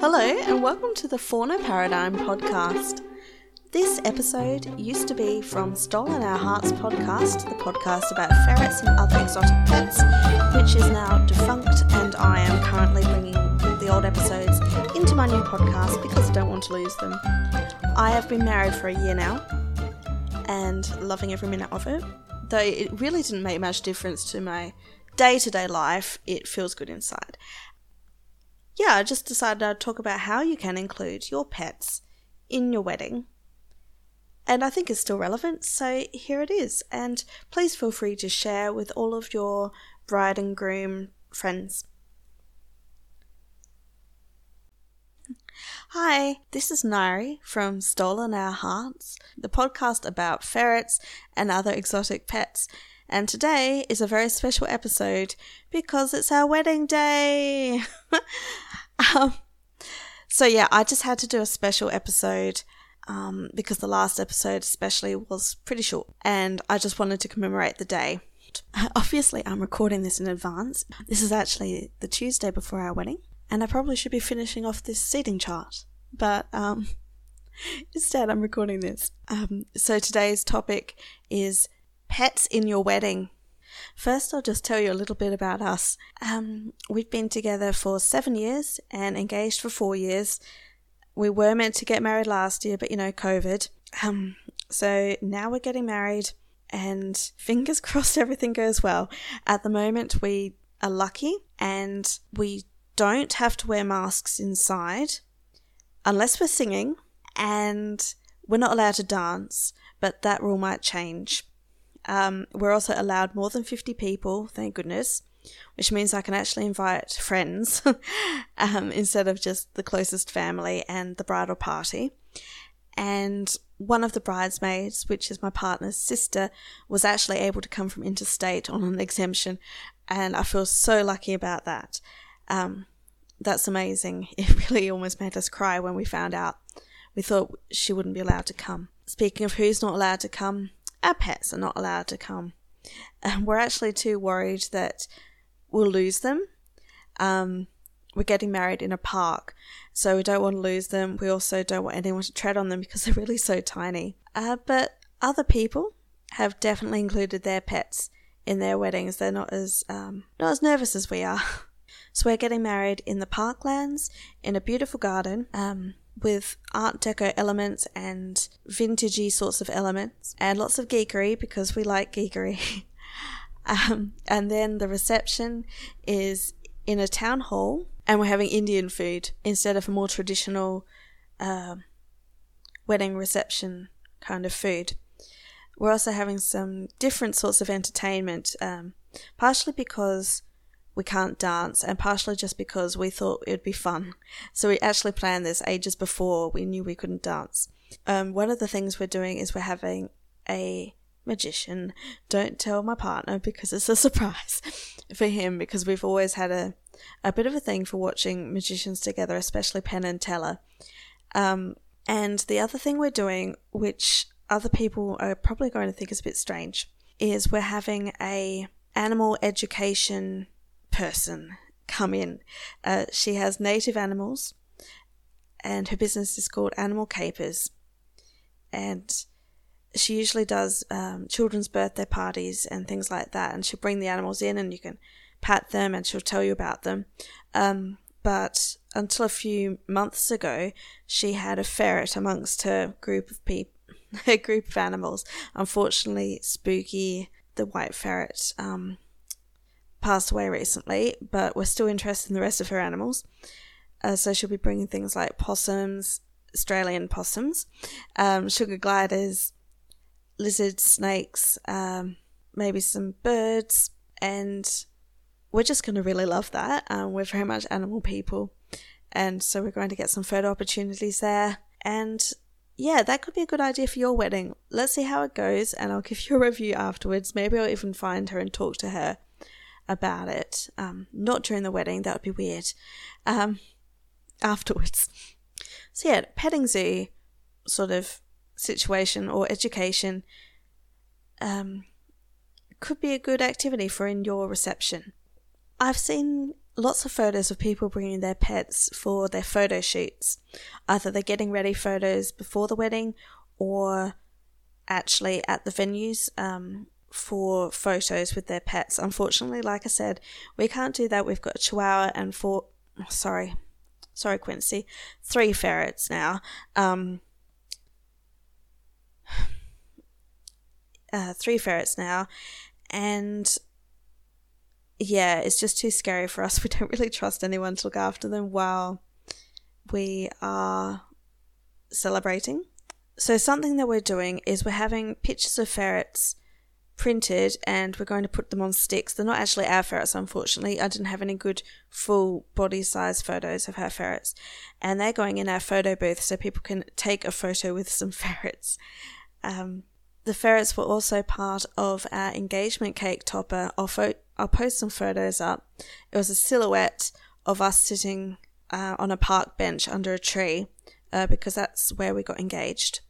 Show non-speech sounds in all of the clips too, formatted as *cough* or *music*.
Hello, and welcome to the Fauna Paradigm podcast. This episode used to be from Stolen Our Hearts podcast, the podcast about ferrets and other exotic pets, which is now defunct, and I am currently bringing the old episodes into my new podcast because I don't want to lose them. I have been married for a year now and loving every minute of it. Though it really didn't make much difference to my day to day life, it feels good inside. Yeah, I just decided I'd talk about how you can include your pets in your wedding. And I think it's still relevant, so here it is. And please feel free to share with all of your bride and groom friends. Hi, this is Nairi from Stolen Our Hearts, the podcast about ferrets and other exotic pets. And today is a very special episode because it's our wedding day. *laughs* um, so, yeah, I just had to do a special episode um, because the last episode, especially, was pretty short. And I just wanted to commemorate the day. *laughs* Obviously, I'm recording this in advance. This is actually the Tuesday before our wedding and I probably should be finishing off this seating chart, but um, *laughs* instead I'm recording this. Um, so today's topic is pets in your wedding. First, I'll just tell you a little bit about us. Um, we've been together for seven years and engaged for four years. We were meant to get married last year, but you know, COVID. Um, so now we're getting married, and *laughs* fingers *laughs* crossed everything goes well. At the moment, we are lucky and we don't have to wear masks inside unless we're singing, and we're not allowed to dance, but that rule might change. Um, we're also allowed more than 50 people, thank goodness, which means I can actually invite friends *laughs* um, instead of just the closest family and the bridal party. And one of the bridesmaids, which is my partner's sister, was actually able to come from interstate on an exemption, and I feel so lucky about that. Um, that's amazing. *laughs* It really almost made us cry when we found out. We thought she wouldn't be allowed to come. Speaking of who's not allowed to come, our pets are not allowed to come. And we're actually too worried that we'll lose them. Um, we're getting married in a park, so we don't want to lose them. We also don't want anyone to tread on them because *laughs* they're really so tiny. Uh, but other people have definitely included their pets in their weddings. They're not as um, not as nervous as we are. *laughs* So we're getting married in the parklands in a beautiful garden um, with Art Deco elements and vintagey sorts of elements and lots of geekery because we like geekery. *laughs* um, and then the reception is in a town hall and we're having Indian food instead of a more traditional uh, wedding reception kind of food. We're also having some different sorts of entertainment, um, partially because we can't dance, and partially just because we thought it would be fun. So we actually planned this ages before we knew we couldn't dance. Um, one of the things we're doing is we're having a magician. Don't tell my partner because it's a surprise *laughs* for him because we've always had a, a bit of a thing for watching magicians together, especially Penn and Teller. Um, and the other thing we're doing, which other people are probably going to think is a bit strange, is we're having a animal education person come in. Uh, she has native animals, and her business is called Animal Capers. And she usually does um, children's birthday parties and things like that. And she'll bring the animals in, and you can pat them, and she'll tell you about them. Um, but until a few months ago, she had a ferret amongst her group of people, *laughs* her group of animals. Unfortunately, Spooky, the white ferret, um, passed away recently, but we're still interested in the rest of her animals. Uh, so she'll be bringing things like possums, Australian possums, um, sugar gliders, lizards, snakes, um, maybe some birds, and we're just going to really love that. Um, we're very much animal people, and so we're going to get some photo opportunities there. And yeah, that could be a good idea for your wedding. Let's see how it goes, and I'll give *laughs* you a review afterwards. Maybe I'll even find her and talk to her about it. Um, not during the wedding, that would be weird. Um, afterwards. So, yeah, petting zoo sort of situation or education um, could be a good activity for in your reception. I've seen lots of photos of people bringing their pets for their photo shoots. Either they're getting ready photos before the wedding or actually at the venues um, for photos with their pets. Unfortunately, like I said, we can't do that. We've got a chihuahua and four, sorry, sorry, Quincy, three ferrets now. Um, *sighs* uh, three ferrets now, and yeah, it's just too scary for us. *laughs* We don't really trust anyone to look after them while we are celebrating. So, something that we're doing is we're having pictures of ferrets printed and we're going to put them on sticks. They're not actually our ferrets, unfortunately. I didn't have any good full body size photos of our ferrets. And they're going in our photo booth so people can take a photo with some *laughs* ferrets. Um, the ferrets were also part of our engagement cake topper. I'll, fo- I'll post some photos up. It was a silhouette of us sitting uh, on a park bench under a tree uh, because that's where we got engaged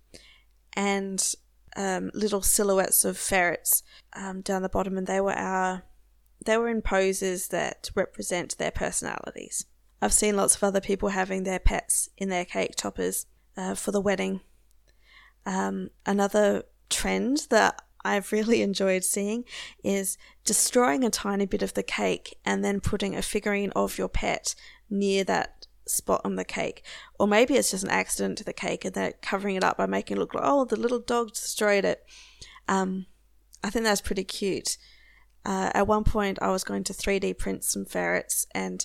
and um, little silhouettes of ferrets um, down the bottom, and they were our they were in poses that represent their personalities. I've seen lots of other people having their pets in their cake toppers uh, for the wedding. Um, another trend that I've *laughs* really enjoyed seeing is destroying a tiny bit of the cake and then putting a figurine of your pet near that spot on the cake. Or maybe it's just an accident to the cake and they're covering it up by making it look like, oh, the little dog destroyed it. Um, I think that's pretty cute. Uh, at one point, I was going to 3D print some ferrets and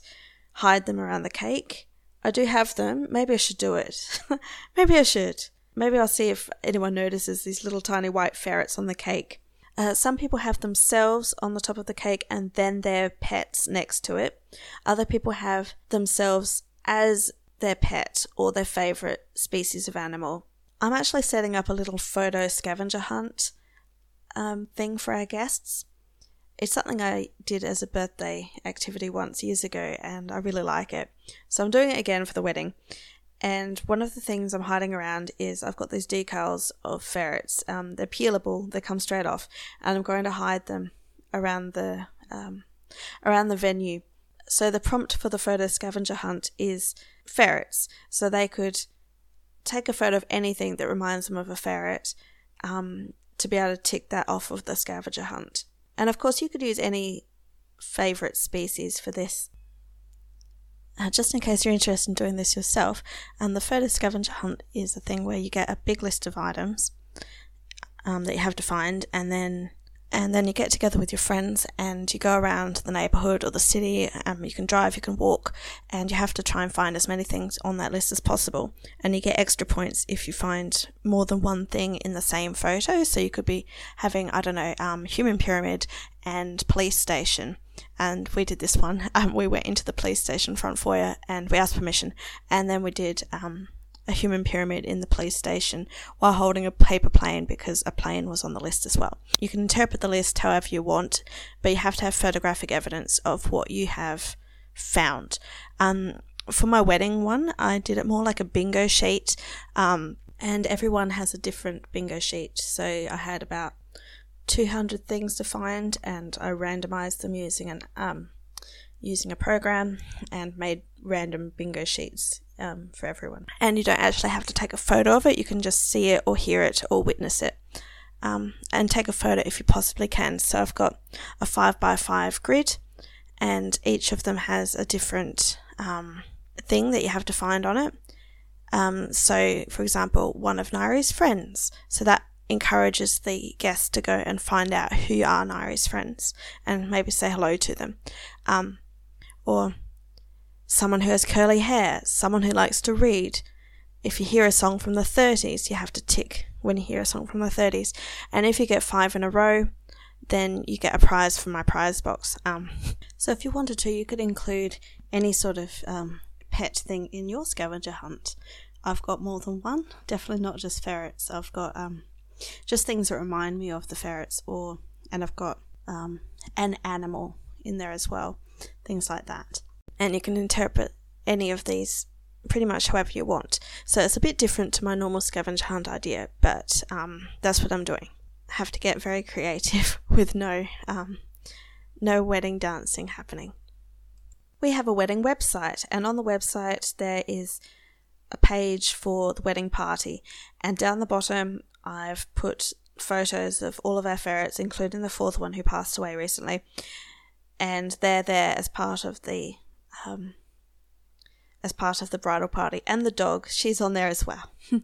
hide them around the cake. I do have them. Maybe I should do it. *laughs* Maybe I should. Maybe I'll see if anyone notices these little tiny white ferrets on the cake. Uh, some people have themselves on the top of the cake and then their pets next to it. Other people have themselves as their pet or their favourite species of animal. I'm actually setting up a little photo scavenger hunt um, thing for our guests. It's something I did as a birthday activity once years ago, and I really like it. So I'm doing it again for the wedding. And one of the things I'm hiding around is I've got these decals of ferrets. Um, they're peelable; they come straight off, and I'm going to hide them around the um, around the venue so the prompt for the photo scavenger hunt is ferrets. So they could take a photo of anything that reminds them of a ferret um, to be able to tick that off of the scavenger hunt. And of course, you could use any favourite species for this. Uh, just in case you're interested in doing this yourself, and um, the photo scavenger hunt is a thing where you get a big list of items um, that you have to find, and then and then you get together with your friends and you go around the neighborhood or the city. Um, you can drive, you can walk, and you have to try and find as many things on that list as possible. And you get extra points if you find more than one thing in the same photo. So you could be having, I don't know, um, human pyramid and police station. And we did this one. *laughs* Um, we went into the police station front foyer and we asked permission. And then we did um, a human pyramid in the police station while holding a paper plane because a plane was on the list as well. You can interpret the list however you want, but you have to have photographic evidence of what you have found. Um, for my wedding one, I did it more like a bingo sheet, um, and everyone has a different bingo sheet. So I had about 200 things to find, and I randomized them using an um, using a program and made random bingo sheets um, for everyone. And you don't actually have to take a photo of it, you can just see it or hear it or witness it. Um, and take a photo if you possibly can. So I've got a 5 by 5 grid, and each of them has a different um, thing that you have to find on it. Um, so, for example, one of Nairi's friends. So that encourages the guests to go and find out who are Nairi's friends and maybe say hello to them. Um, or someone who has curly hair, someone who likes to read. If you hear a song from the 30s, you have to tick when you hear a song from the 30s. And if you get five in a row, then you get a prize from my prize box. Um, *laughs* so if you wanted to, you could include any sort of um, pet thing in your scavenger hunt. I've got more than one, definitely not just ferrets. I've got um, just things that remind me of the ferrets, or and I've got um, an animal in there as well, things like that and you can interpret any of these pretty much however you want. So it's a bit different to my normal scavenger hunt idea, but um, that's what I'm doing. I have to get very creative *laughs* with no um, no wedding dancing happening. we have a wedding website, and on the website there is a page for the wedding party, and down the bottom I've put photos of all of our ferrets, including the fourth one who passed away recently, and they're there as part of the um, as part of the bridal party, and the dog she's on there as well. *laughs*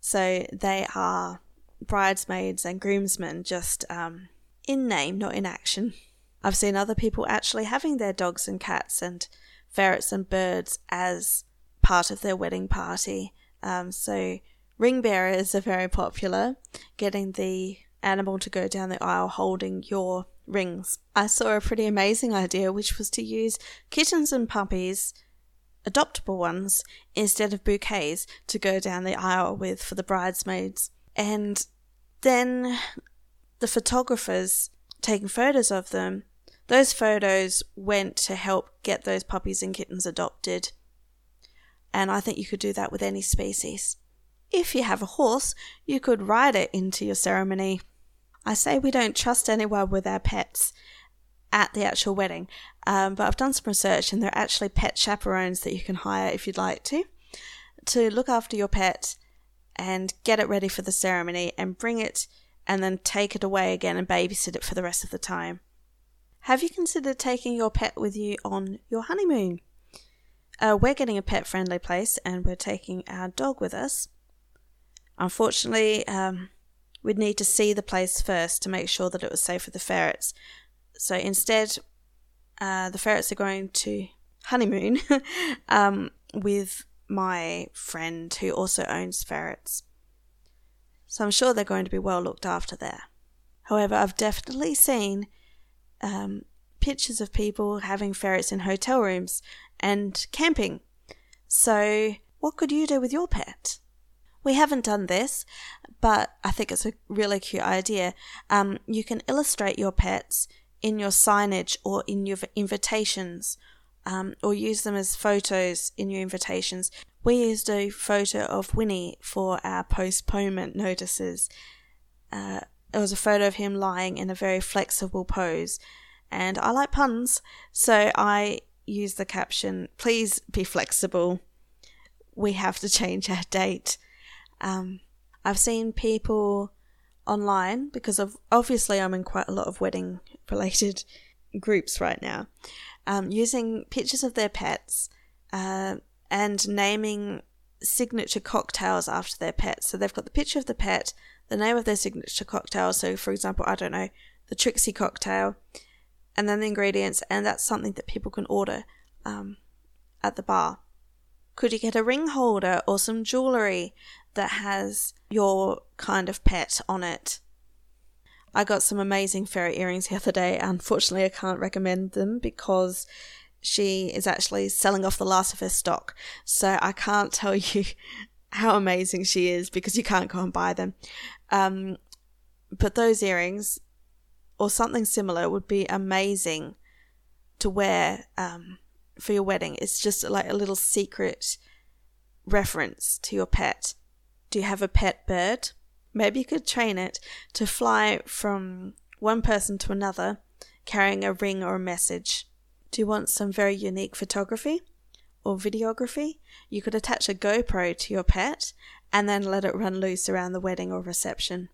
so they are bridesmaids and groomsmen, just um, in name, not in action. I've seen other people actually having their dogs and cats and ferrets and birds as part of their wedding party. Um, so ring bearers are very popular, getting the animal to go down the aisle holding your rings. I saw a pretty amazing idea, which was to use kittens and puppies, adoptable ones, instead of bouquets to go down the aisle with for the bridesmaids. And then the photographers taking photos of them, those photos went to help get those puppies and kittens adopted. And I think you could do that with any species. If you have a horse, you could ride it into your ceremony. I say we don't trust anyone with our pets at the actual wedding, um, but I've done some research and there are actually pet chaperones that you can hire if you'd like to, to look after your pet and get it ready for the ceremony and bring it and then take it away again and babysit it for the rest of the time. Have you considered taking your pet with you on your honeymoon? Uh, we're getting a pet friendly place and we're taking our dog with us. Unfortunately, um, we'd need to see the place first to make sure that it was safe for the ferrets. So instead, uh, the ferrets are going to honeymoon *laughs* um, with my friend who also owns ferrets so I'm sure they're going to be well looked after there. However, I've definitely seen um, pictures of people having ferrets in hotel rooms and camping. So, what could you do with your pet? We haven't done this, but I think it's a really cute idea. Um, you can illustrate your pets in your signage or in your invitations, um, or use them as photos in your invitations. We used a photo of Winnie for our postponement notices. Uh, it was a photo of him lying in a very flexible pose, and I like puns, so I used the caption, Please be flexible. We have to change our date. Um, I've seen people online because of obviously I'm in quite a lot of wedding related *laughs* groups right now, um, using pictures of their pets uh, and naming signature cocktails after their pets. So they've got the picture of the pet, the name of their signature cocktail. So, for example, I don't know, the Trixie cocktail, and then the ingredients, and that's something that people can order um, at the bar. Could you get a ring holder or some jewellery that has your kind of pet on it? I got some amazing ferret earrings the other day. Unfortunately, I can't recommend them because she is actually selling off the last of her stock. So I can't tell *laughs* you how amazing she is because you can't go and buy them. Um, but those earrings or something similar would be amazing to wear um, for your wedding. It's just like a little secret reference to your pet. Do you have a pet bird? Maybe you could train it to fly from one person to another carrying a ring or a message. Do you want some very unique photography or videography? You could attach a GoPro to your pet and then let it run loose around the wedding or reception.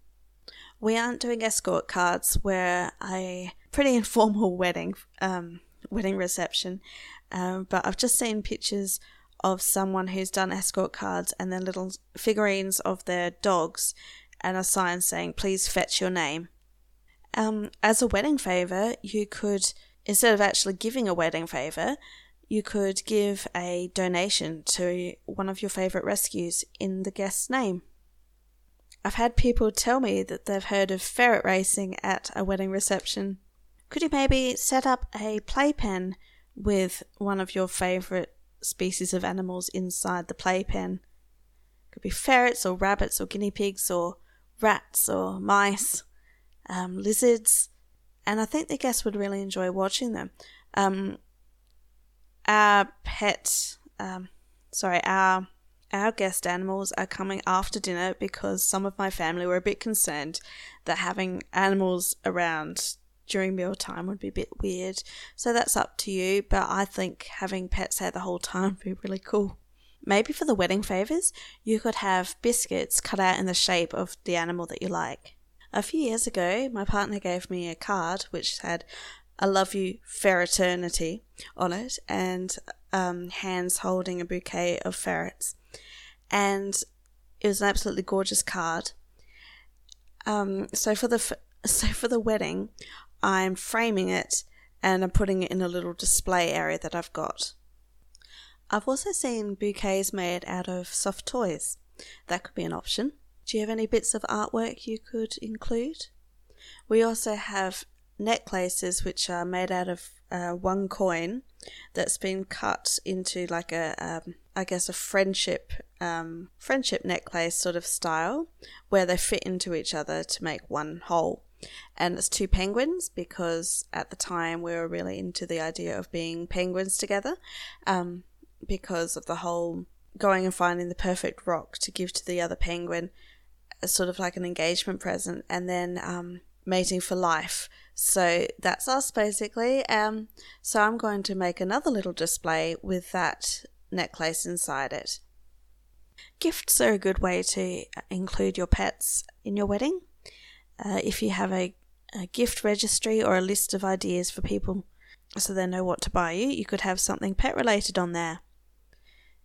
We aren't doing escort cards. We're a pretty *laughs* informal wedding, um, wedding reception. Um, but I've just seen pictures of someone who's done escort cards and then little figurines of their dogs and a sign saying, please fetch your name. Um, as a wedding favour, you could instead of actually giving a wedding favour, you could give a donation to one of your favourite rescues in the guest's name. I've had people tell me that they've heard of ferret racing at a wedding reception. Could you maybe set up a playpen with one of your favourite species of animals inside the playpen? Could be ferrets or rabbits or guinea pigs or rats or mice, um, lizards, and I think the guests would really enjoy watching them. Um, our pet, um, sorry, our our guest animals are coming after dinner because some of my family were a bit concerned that having animals around during mealtime would be a bit weird. So that's up to you, but I think having pets there the whole time would be really cool. Maybe for the wedding favours, you could have biscuits cut out in the shape of the animal that you like. A few years ago, my partner gave me a card which had I love you ferreternity on it and um, hands holding a bouquet of ferrets. And it was an absolutely gorgeous card. Um, so for the *laughs* so for the wedding, I'm framing it and I'm putting it in a little display area that I've got. I've also seen bouquets made out of soft toys. That could be an option. Do you have any bits of artwork you could include? We also have necklaces which are made out of uh, one coin that's been cut into like a, um, I guess a friendship, um, friendship necklace sort of style, where they fit into each other to make one whole. And it's two penguins because at the time we were really into the idea of being penguins together, um, because of the whole going and finding the perfect rock to give to the other penguin, as sort of like an engagement present, and then um, mating for life. So that's us basically. Um, so I'm going to make another little display with that necklace inside it. Gifts are a good way to include your pets in your wedding. Uh, if you have a, a gift registry or a list of ideas for people so they know what to buy you, you could have something pet related on there.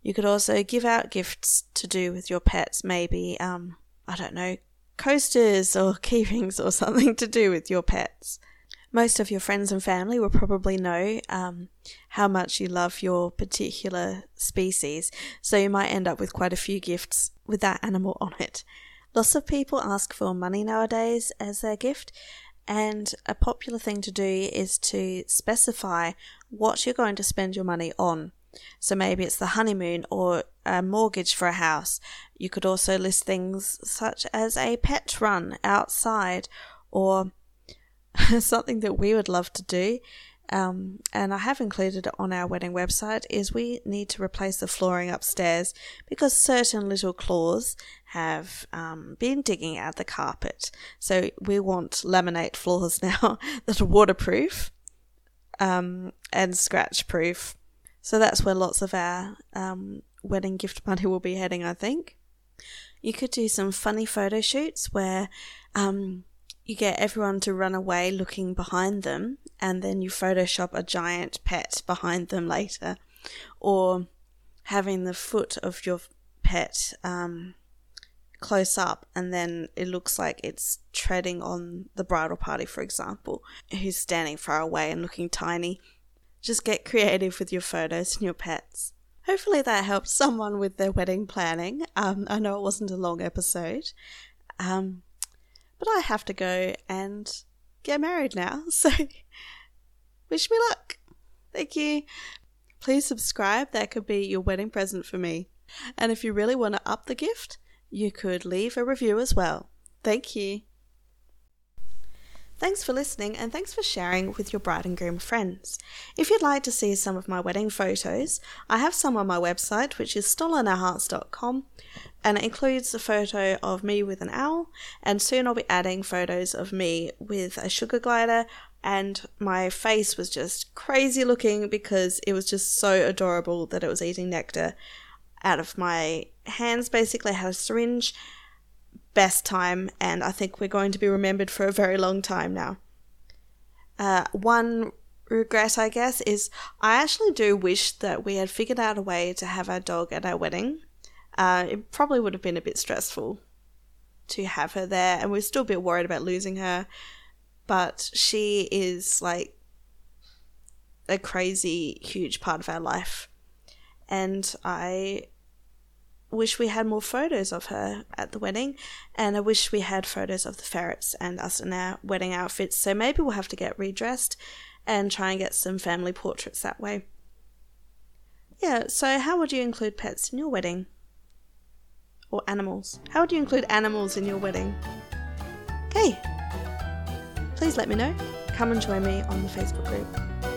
You could also give out gifts to do with your pets, maybe, um, I don't know, coasters or *laughs* keyrings or something to do with your pets. Most of your friends and family will probably know um, how much you love your particular species, so you might end up with quite a few gifts with that animal on it. Lots of people ask for money nowadays as their gift, and a popular thing to do is to specify what you're going to spend your money on. So maybe it's the honeymoon or a mortgage for a house. You could also list things such as a pet run outside or *laughs* something that we would love to do. Um, and I have included it on our wedding website is we need to replace the flooring upstairs because certain little claws have um, been digging at the carpet. So we want laminate floors *laughs* now that are waterproof um, and scratch proof so that's where lots of our um, wedding gift *laughs* money will be heading, I think. You could do some funny photo shoots where um, you get everyone to run away looking behind them, and then you Photoshop a giant pet behind them later, or having the foot of your pet um, close up, and then it looks like it's treading on the bridal party, for example, who's standing far away and looking tiny just get creative with your photos and your pets. Hopefully that helped someone with their wedding planning. Um, I know it wasn't a long episode, um, but I have to go and get married now. *laughs* So wish me luck. Thank you. Please subscribe. That could be your wedding present for me. And if you really want to up the gift, you could leave a review as well. Thank you. Thanks for listening and thanks for sharing with your bride and groom friends. If you'd like to see some of my wedding photos, I have some on my website, which is stolenourhearts.com, and it includes a photo of me with an owl, and soon I'll be adding photos of me with a sugar glider, and my face was just crazy looking because it was just so adorable that it was eating nectar out of my hands. Basically, I had a syringe best time, and I think we're going to be remembered for a very long time now. Uh, one regret, I guess, is I actually do wish that we had figured out a way to have our dog at our wedding. Uh, it probably would have been a bit stressful to have her there, and we're still a bit worried about losing her. But she is like a crazy, huge part of our life. And I wish we had more photos of her at the wedding, and I wish we had photos of the ferrets and us in our wedding outfits. So maybe we'll have to get redressed and try and get some family portraits that way. Yeah, so how would you include pets in your wedding? Or animals? How would you include animals in your wedding? Okay, please let me know. Come and join me on the Facebook group.